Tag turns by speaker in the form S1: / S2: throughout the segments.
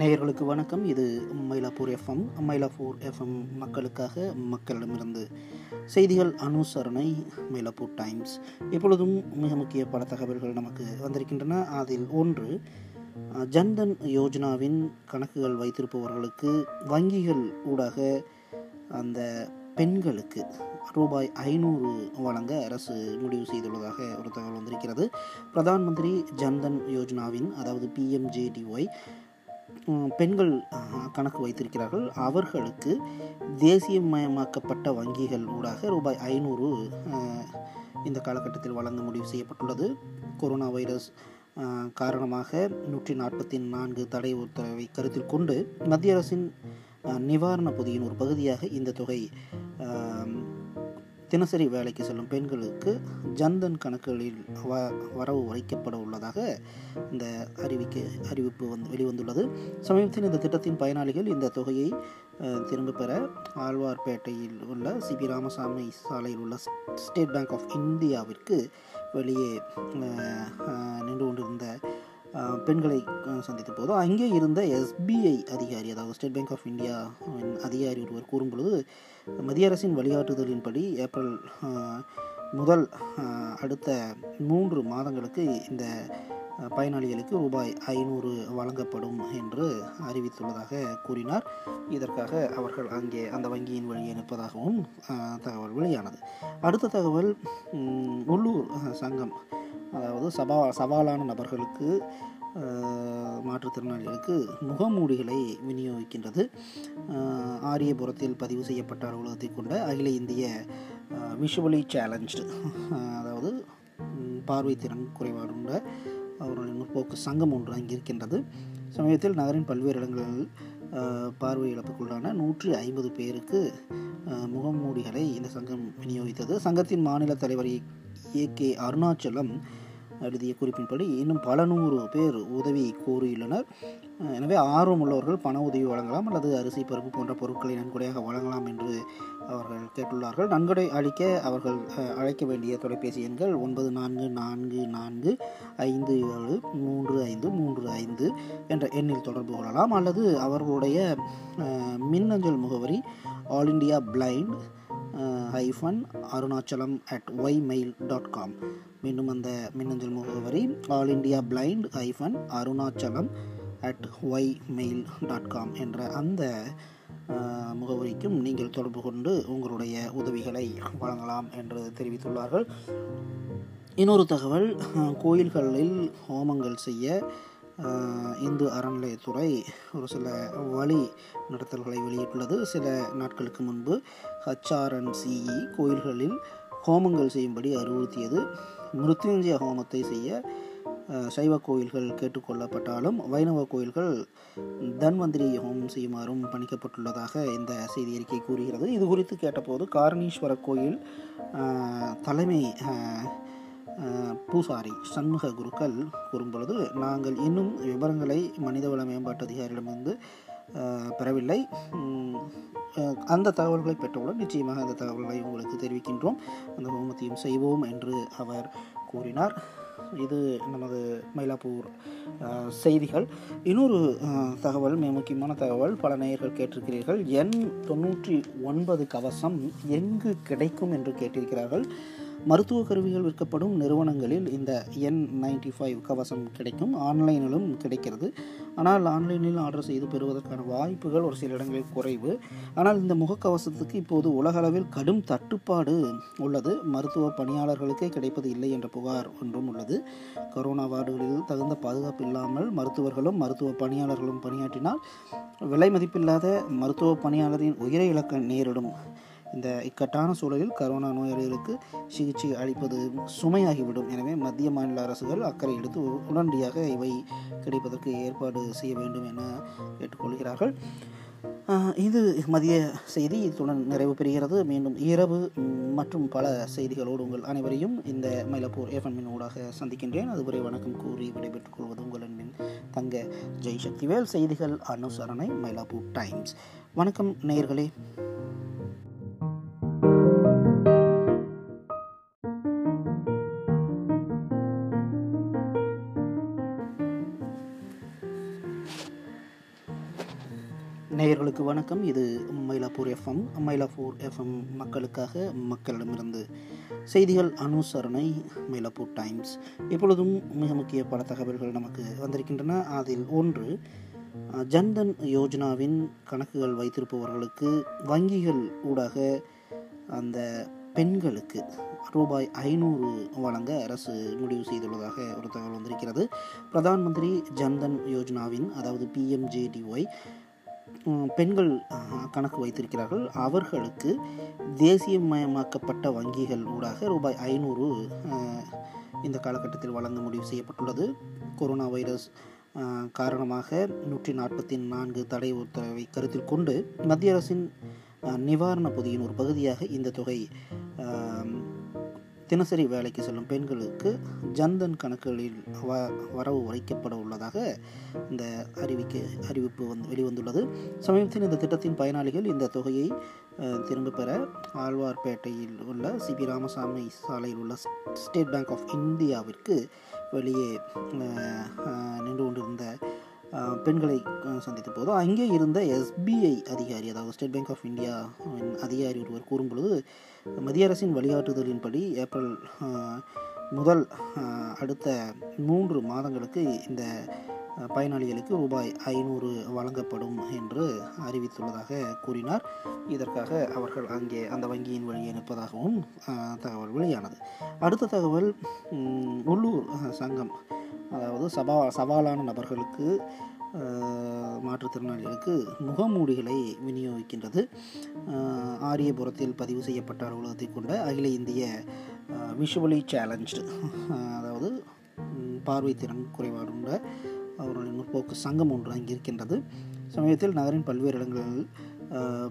S1: நேயர்களுக்கு வணக்கம். இது மயிலாப்பூர் எஃப்எம் மயிலாப்பூர் எஃப்எம் மக்களுக்காக மக்களிடமிருந்து செய்திகள் அனுசரணை மயிலாப்பூர் டைம்ஸ். இப்பொழுதும் மிக முக்கிய பல தகவல்கள் நமக்கு வந்திருக்கின்றன. அதில் ஒன்று ஜன்தன் யோஜனாவின் கணக்குகள் வைத்திருப்பவர்களுக்கு வங்கிகள் ஊடாக அந்த பெண்களுக்கு ரூபாய் ஐநூறு வழங்க அரசு முடிவு செய்துள்ளதாக ஒரு தகவல் வந்திருக்கிறது. பிரதான் மந்திரி ஜன்தன் யோஜனாவின் அதாவது பிஎம்ஜேடிஒய் பெண்கள் கணக்கு வைத்திருக்கிறார்கள். அவர்களுக்கு தேசியமயமாக்கப்பட்ட வங்கிகள் ஊடாக ரூபாய் ஐநூறு இந்த காலகட்டத்தில் வழங்க முடிவு செய்யப்பட்டுள்ளது. கொரோனா வைரஸ் காரணமாக நூற்றி நாற்பத்தி நான்கு தடை உத்தரவை கருத்தில் கொண்டு மத்திய அரசின் நிவாரண பொதியின் ஒரு பகுதியாக இந்த தொகை தினசரி வேலைக்கு செல்லும் பெண்களுக்கு ஜன்தன் கணக்குகளில் வ வரவு வைக்கப்பட உள்ளதாக இந்த அறிவிக்க அறிவிப்பு வந்து வெளிவந்துள்ளது. சமீபத்தில் இந்த திட்டத்தின் பயனாளிகள் இந்த தொகையை திரும்ப பெற ஆழ்வார்பேட்டையில் உள்ள சிபி ராமசாமி சாலையில் உள்ள ஸ்டேட் பேங்க் ஆஃப் இந்தியாவிற்கு வெளியே நின்று கொண்டிருந்த பெண்களை சந்தித்த போது அங்கே இருந்த எஸ்பிஐ அதிகாரி அதாவது ஸ்டேட் பேங்க் ஆஃப் இந்தியா அதிகாரி ஒருவர் கூறும்பொழுது மத்திய அரசின் வழிகாட்டுதலின்படி ஏப்ரல் முதல் அடுத்த மூன்று மாதங்களுக்கு இந்த பயனாளிகளுக்கு ரூபாய் ஐநூறு வழங்கப்படும் என்று அறிவித்துள்ளதாக கூறினார். இதற்காக அவர்கள் அங்கே அந்த வங்கியின் வழியை நிற்பதாகவும் தகவல் வெளியானது. அடுத்த தகவல் உள்ளூர் சங்கம் அதாவது சபா சவாலான நபர்களுக்கு மாற்றுத்திறனாளிகளுக்கு முகமூடிகளை விநியோகிக்கின்றது. ஆரியபுரத்தில் பதிவு செய்யப்பட்ட அலுவலகத்தை கொண்ட அகில இந்திய விஷுவலி சேலஞ்சு அதாவது பார்வை பார்வைத்திறன் குறைபாடுள்ள அவர்களின் முற்போக்கு சங்கம் ஒன்று அங்கே இருக்கின்றது சமயத்தில் நகரின் பல்வேறு இடங்களில் பார்வை இழப்புக்குள்ளான நூற்றி ஐம்பது பேருக்கு முகமூடிகளை இந்த சங்கம் விநியோகித்தது. சங்கத்தின் மாநில தலைவர் ஏ கே அருணாச்சலம் எழுதிய குறிப்பின்படி இன்னும் பல நூறு பேர் உதவி கோரியுள்ளனர். எனவே ஆர்வம் உள்ளவர்கள் பண உதவி வழங்கலாம் அல்லது அரிசி பருப்பு போன்ற பொருட்களை நன்கொடையாக வழங்கலாம் என்று அவர்கள் கேட்டுள்ளார்கள். நன்கொடை அளிக்க அவர்கள் அழைக்க வேண்டிய தொலைபேசி எண்கள் ஒன்பது நான்கு நான்கு நான்கு ஐந்து ஏழு மூன்று ஐந்து மூன்று ஐந்து என்ற எண்ணில் தொடர்பு கொள்ளலாம். அல்லது அவர்களுடைய மின்னஞ்சல் முகவரி all India blind hyphen Arunachalam at ymail dot com மீண்டும் அந்த மின்னஞ்சல் முகவரி all India blind hyphen Arunachalam at ymail dot com என்ற அந்த முகவரிக்கும் நீங்கள் தொடர்பு கொண்டு உங்களுடைய உதவிகளை வழங்கலாம் என்று தெரிவித்துள்ளார்கள். இன்னொரு தகவல் கோயில்களில் ஹோமங்கள் செய்ய இந்து அறநிலையத்துறை ஒரு சில வழி நடத்தல்களை வெளியிட்டுள்ளது. சில நாட்களுக்கு முன்பு ஹச்ஆர்என்சிஇ கோயில்களில் ஹோமங்கள் செய்யும்படி அறிவுறுத்தியது. மிருத்யுஞ்சய ஹோமத்தை செய்ய சைவ கோயில்கள் கேட்டுக்கொள்ளப்பட்டாலும் வைணவ கோயில்கள் தன்வந்திரி ஹோமம் செய்யுமாறும் பணிக்கப்பட்டுள்ளதாக இந்த செய்தி அறிக்கை கூறுகிறது. இது குறித்து கேட்டபோது காரணீஸ்வர கோயில் தலைமை பூசாரி சண்முக குருக்கள் கூறும்பொழுது நாங்கள் இன்னும் விவரங்களை மனிதவள மேம்பாட்டு அதிகாரியிடமிருந்து பெறவில்லை. அந்த தகவல்களை பெற்றவுடன் நிச்சயமாக அந்த தகவல்களை உங்களுக்கு தெரிவிக்கின்றோம். அந்த ஹோமத்தையும் செய்வோம் என்று அவர் கூறினார். இது நமது மயிலாப்பூர் செய்திகள். இன்னொரு தகவல் மிக முக்கியமான தகவல் பல நேயர்கள் கேட்டிருக்கிறீர்கள். எண் தொண்ணூற்றி ஒன்பது கவசம் எங்கு கிடைக்கும் என்று கேட்டிருக்கிறார்கள். மருத்துவ கருவிகள் விற்கப்படும் நிறுவனங்களில் இந்த என் நைன்டி ஃபைவ் கவசம் கிடைக்கும். ஆன்லைனிலும் கிடைக்கிறது. ஆனால் ஆன்லைனில் ஆர்டர் செய்து பெறுவதற்கான வாய்ப்புகள் ஒரு சில இடங்களில் குறைவு. ஆனால் இந்த முகக்கவசத்துக்கு இப்போது உலகளவில் கடும் தட்டுப்பாடு உள்ளது. மருத்துவ பணியாளர்களுக்கே கிடைப்பது இல்லை என்ற புகார் ஒன்றும் உள்ளது. கொரோனா வார்டுகளில் தகுந்த பாதுகாப்பு இல்லாமல் மருத்துவர்களும் மருத்துவ பணியாளர்களும் பணியாற்றினால் விலை மதிப்பில்லாத மருத்துவ பணியாளரின் உயிரை இழக்க நேரிடும். இந்த இக்கட்டான சூழலில் கரோனா நோயாளிகளுக்கு சிகிச்சை அளிப்பது சுமையாகிவிடும். எனவே மத்திய மாநில அரசுகள் அக்கறை எடுத்து உடனடியாக இவை கிடைப்பதற்கு ஏற்பாடு செய்ய வேண்டும் என கேட்டுக்கொள்கிறார்கள். இது மதிய செய்தி. இத்துடன் நிறைவு பெறுகிறது. மீண்டும் இரவு மற்றும் பல செய்திகளோடு உங்கள் அனைவரையும் இந்த மயிலப்பூர் எஃப்எம்மின் ஊடாக சந்திக்கின்றேன். அதுவரை வணக்கம் கூறி விடைபெற்றுக் கொள்வது உங்கள் அன்பின் தங்க ஜெய் சக்திவேல் செய்திகள் அனுசரணை மயிலாப்பூர் டைம்ஸ். வணக்கம் நேயர்களே. நேயர்களுக்கு வணக்கம். இது மயிலாப்பூர் எஃப்எம் மயிலாப்பூர் எஃப்எம் மக்களுக்காக மக்களிடமிருந்து செய்திகள் அனுசரணை மயிலாப்பூர் டைம்ஸ். எப்பொழுதும் மிக முக்கிய பல தகவல்கள் நமக்கு வந்திருக்கின்றன. அதில் ஒன்று ஜன்தன் யோஜனாவின் கணக்குகள் வைத்திருப்பவர்களுக்கு வங்கிகள் ஊடாக அந்த பெண்களுக்கு ரூபாய் ஐநூறு வழங்க அரசு முடிவு செய்துள்ளதாக ஒரு தகவல் வந்திருக்கிறது. பிரதான் மந்திரி ஜன்தன் யோஜனாவின் அதாவது பிஎம்ஜேடிஒய் பெண்கள் கணக்கு வைத்திருக்கிறார்கள். அவர்களுக்கு தேசியமயமாக்கப்பட்ட வங்கிகள் ஊடாக ரூபாய் ஐநூறு இந்த காலகட்டத்தில் வழங்க முடிவு செய்யப்பட்டுள்ளது. கொரோனா வைரஸ் காரணமாக நூற்றி நாற்பத்தி நான்கு தடை உத்தரவை கருத்தில் கொண்டு மத்திய அரசின் நிவாரண பொதியின் ஒரு பகுதியாக இந்த தொகை தினசரி வேலைக்கு செல்லும் பெண்களுக்கு ஜன்தன் கணக்குகளில் வ வரவு உரைக்கப்பட உள்ளதாக இந்த அறிவிக்க அறிவிப்பு வந்து வெளிவந்துள்ளது. சமீபத்தில் இந்த திட்டத்தின் பயனாளிகள் இந்த தொகையை திரும்ப பெற ஆழ்வார்பேட்டையில் உள்ள சிபி ராமசாமி சாலையில் உள்ள ஸ்டேட் பேங்க் ஆஃப் இந்தியாவிற்கு வெளியே நின்று கொண்டிருந்த பெண்களை சந்தித்த போது அங்கே இருந்த எஸ்பிஐ அதிகாரி அதாவது ஸ்டேட் பேங்க் ஆஃப் இந்தியா அதிகாரி ஒருவர் கூறும்பொழுது மத்திய அரசின் வழிகாட்டுதலின்படி ஏப்ரல் முதல் அடுத்த மூன்று மாதங்களுக்கு இந்த பயனாளிகளுக்கு ரூபாய் ஐநூறு வழங்கப்படும் என்று அறிவித்துள்ளதாக கூறினார். இதற்காக அவர்கள் அங்கே அந்த வங்கியின் வழியை நிற்பதாகவும் தகவல் வெளியானது. அடுத்த தகவல் உள்ளூர் சங்கம் அதாவது சபா சவாலான நபர்களுக்கு மாற்றுத்திறனாளிகளுக்கு முகமூடிகளை விநியோகிக்கின்றது. ஆரியபுரத்தில் பதிவு செய்யப்பட்ட அலுவலகத்தை கொண்ட அகில இந்திய விஷுவலி சேலஞ்சு அதாவது பார்வைத்திறன் குறைபாடுண்ட அவர்களின் முற்போக்கு சங்கம் ஒன்று அங்கே இருக்கின்றது சமயத்தில் நகரின் பல்வேறு இடங்களில்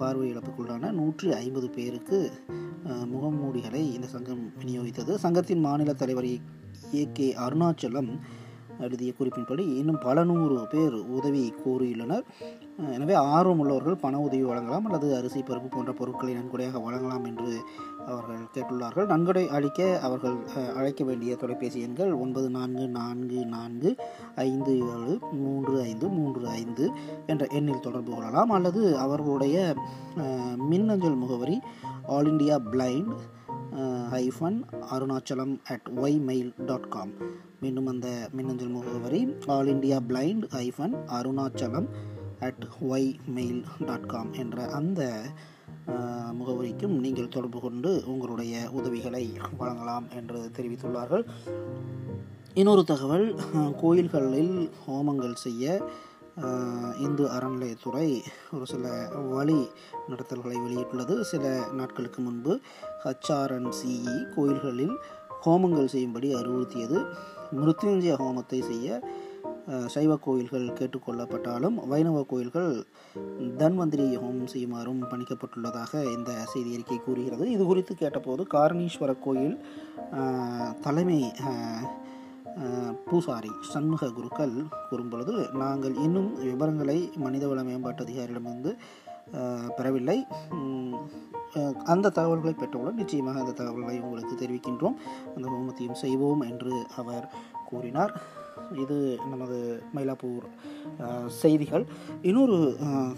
S1: பார்வை இழப்புக்குள்ளான நூற்றி ஐம்பது பேருக்கு முகமூடிகளை இந்த சங்கம் விநியோகித்தது. சங்கத்தின் மாநில தலைவர் ஏ கே அருணாச்சலம் எழுதிய குறிப்பின்படி இன்னும் பல நூறு பேர் உதவி கோரியுள்ளனர். எனவே ஆர்வம் உள்ளவர்கள் பண உதவி வழங்கலாம் அல்லது அரிசி பருப்பு போன்ற பொருட்களை நன்கொடையாக வழங்கலாம் என்று அவர்கள் கேட்டுள்ளார்கள். நன்கொடை அளிக்க அவர்கள் அழைக்க வேண்டிய தொலைபேசி எண்கள் ஒன்பது நான்கு நான்கு நான்கு ஐந்து ஏழு மூன்று ஐந்து மூன்று ஐந்து என்ற எண்ணில் தொடர்பு கொள்ளலாம். அல்லது அவர்களுடைய மின்னஞ்சல் முகவரி all India blind hyphen Arunachalam at ymail dot com மீண்டும் அந்த மின்னஞ்சல் முகவரி all India blind hyphen Arunachalam at ymail dot com என்ற அந்த முகவரிக்கும் நீங்கள் தொடர்பு கொண்டு உங்களுடைய உதவிகளை வழங்கலாம் என்று தெரிவித்துள்ளார்கள். இன்னொரு தகவல் கோயில்களில் ஹோமங்கள் செய்ய இந்து அறநிலையத்துறை ஒரு சில வழி நடத்தல்களை வெளியிட்டுள்ளது. சில நாட்களுக்கு முன்பு ஹச்ஆர்என்சிஇ கோயில்களில் ஹோமங்கள் செய்யும்படி அறிவுறுத்தியது. மிருத்யுஞ்சய ஹோமத்தை செய்ய சைவ கோயில்கள் கேட்டுக்கொள்ளப்பட்டாலும் வைணவ கோயில்கள் தன்வந்திரி ஹோமம் செய்யுமாறும் பணிக்கப்பட்டுள்ளதாக இந்த செய்தி அறிக்கை கூறுகிறது. இது குறித்து கேட்டபோது காரணீஸ்வர கோயில் தலைமை பூசாரி சண்முக குருக்கள் கூறும்பொழுது நாங்கள் இன்னும் விவரங்களை மனிதவள மேம்பாட்டு அதிகாரியிடமிருந்து பெறவில்லை. அந்த தகவல்களை பெற்றவுடன் நிச்சயமாக அந்த தகவல்களை உங்களுக்கு தெரிவிக்கின்றோம். அந்த ஹோமத்தையும் செய்வோம் என்று அவர் கூறினார். இது நமது மயிலாப்பூர் செய்திகள். இன்னொரு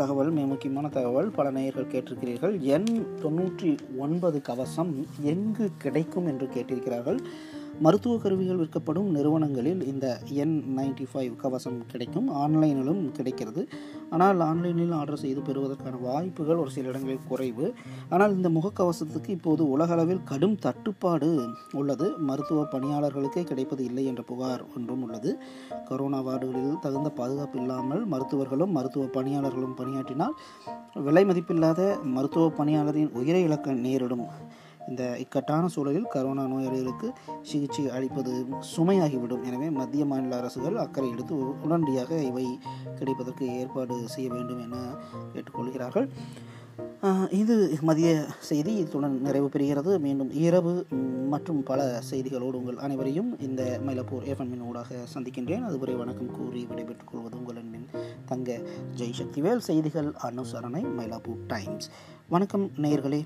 S1: தகவல் மிக முக்கியமான தகவல் பல நேயர்கள் கேட்டிருக்கிறீர்கள். எண் தொண்ணூற்றி ஒன்பது கவசம் எங்கு கிடைக்கும் என்று கேட்டிருக்கிறார்கள். மருத்துவ கருவிகள் விற்கப்படும் நிறுவனங்களில் இந்த என் நைன்டி ஃபைவ் கவசம் கிடைக்கும். ஆன்லைனிலும் கிடைக்கிறது. ஆனால் ஆன்லைனில் ஆர்டர் செய்து பெறுவதற்கான வாய்ப்புகள் ஒரு சில இடங்களில் குறைவு. ஆனால் இந்த முகக்கவசத்துக்கு இப்போது உலகளவில் கடும் தட்டுப்பாடு உள்ளது. மருத்துவ பணியாளர்களுக்கே கிடைப்பது இல்லை என்ற புகார் ஒன்றும் உள்ளது. கொரோனா வார்டுகளில் தகுந்த பாதுகாப்பு இல்லாமல் மருத்துவர்களும் மருத்துவ பணியாளர்களும் பணியாற்றினால் விலை மதிப்பில்லாத மருத்துவ பணியாளரின் உயிரை இழக்க நேரிடும். இந்த இக்கட்டான சூழலில் கரோனா நோயாளிகளுக்கு சிகிச்சை அளிப்பது சுமையாகிவிடும். எனவே மத்திய மாநில அரசுகள் அக்கறை எடுத்து உடனடியாக இவை கிடைப்பதற்கு ஏற்பாடு செய்ய வேண்டும் என கேட்டுக்கொள்கிறார்கள். இது மதிய செய்தி. இத்துடன் நிறைவு பெறுகிறது. மீண்டும் இரவு மற்றும் பல செய்திகளோடு உங்கள் அனைவரையும் இந்த மயிலப்பூர் எஃப்எம்மின் ஊடாக சந்திக்கின்றேன். அதுவரை வணக்கம் கூறி விடைபெற்றுக் கொள்வது உங்கள் அன்பின் தங்க ஜெய் சக்திவேல் செய்திகள் அனுசரணை மயிலாப்பூர் டைம்ஸ். வணக்கம் நேயர்களே.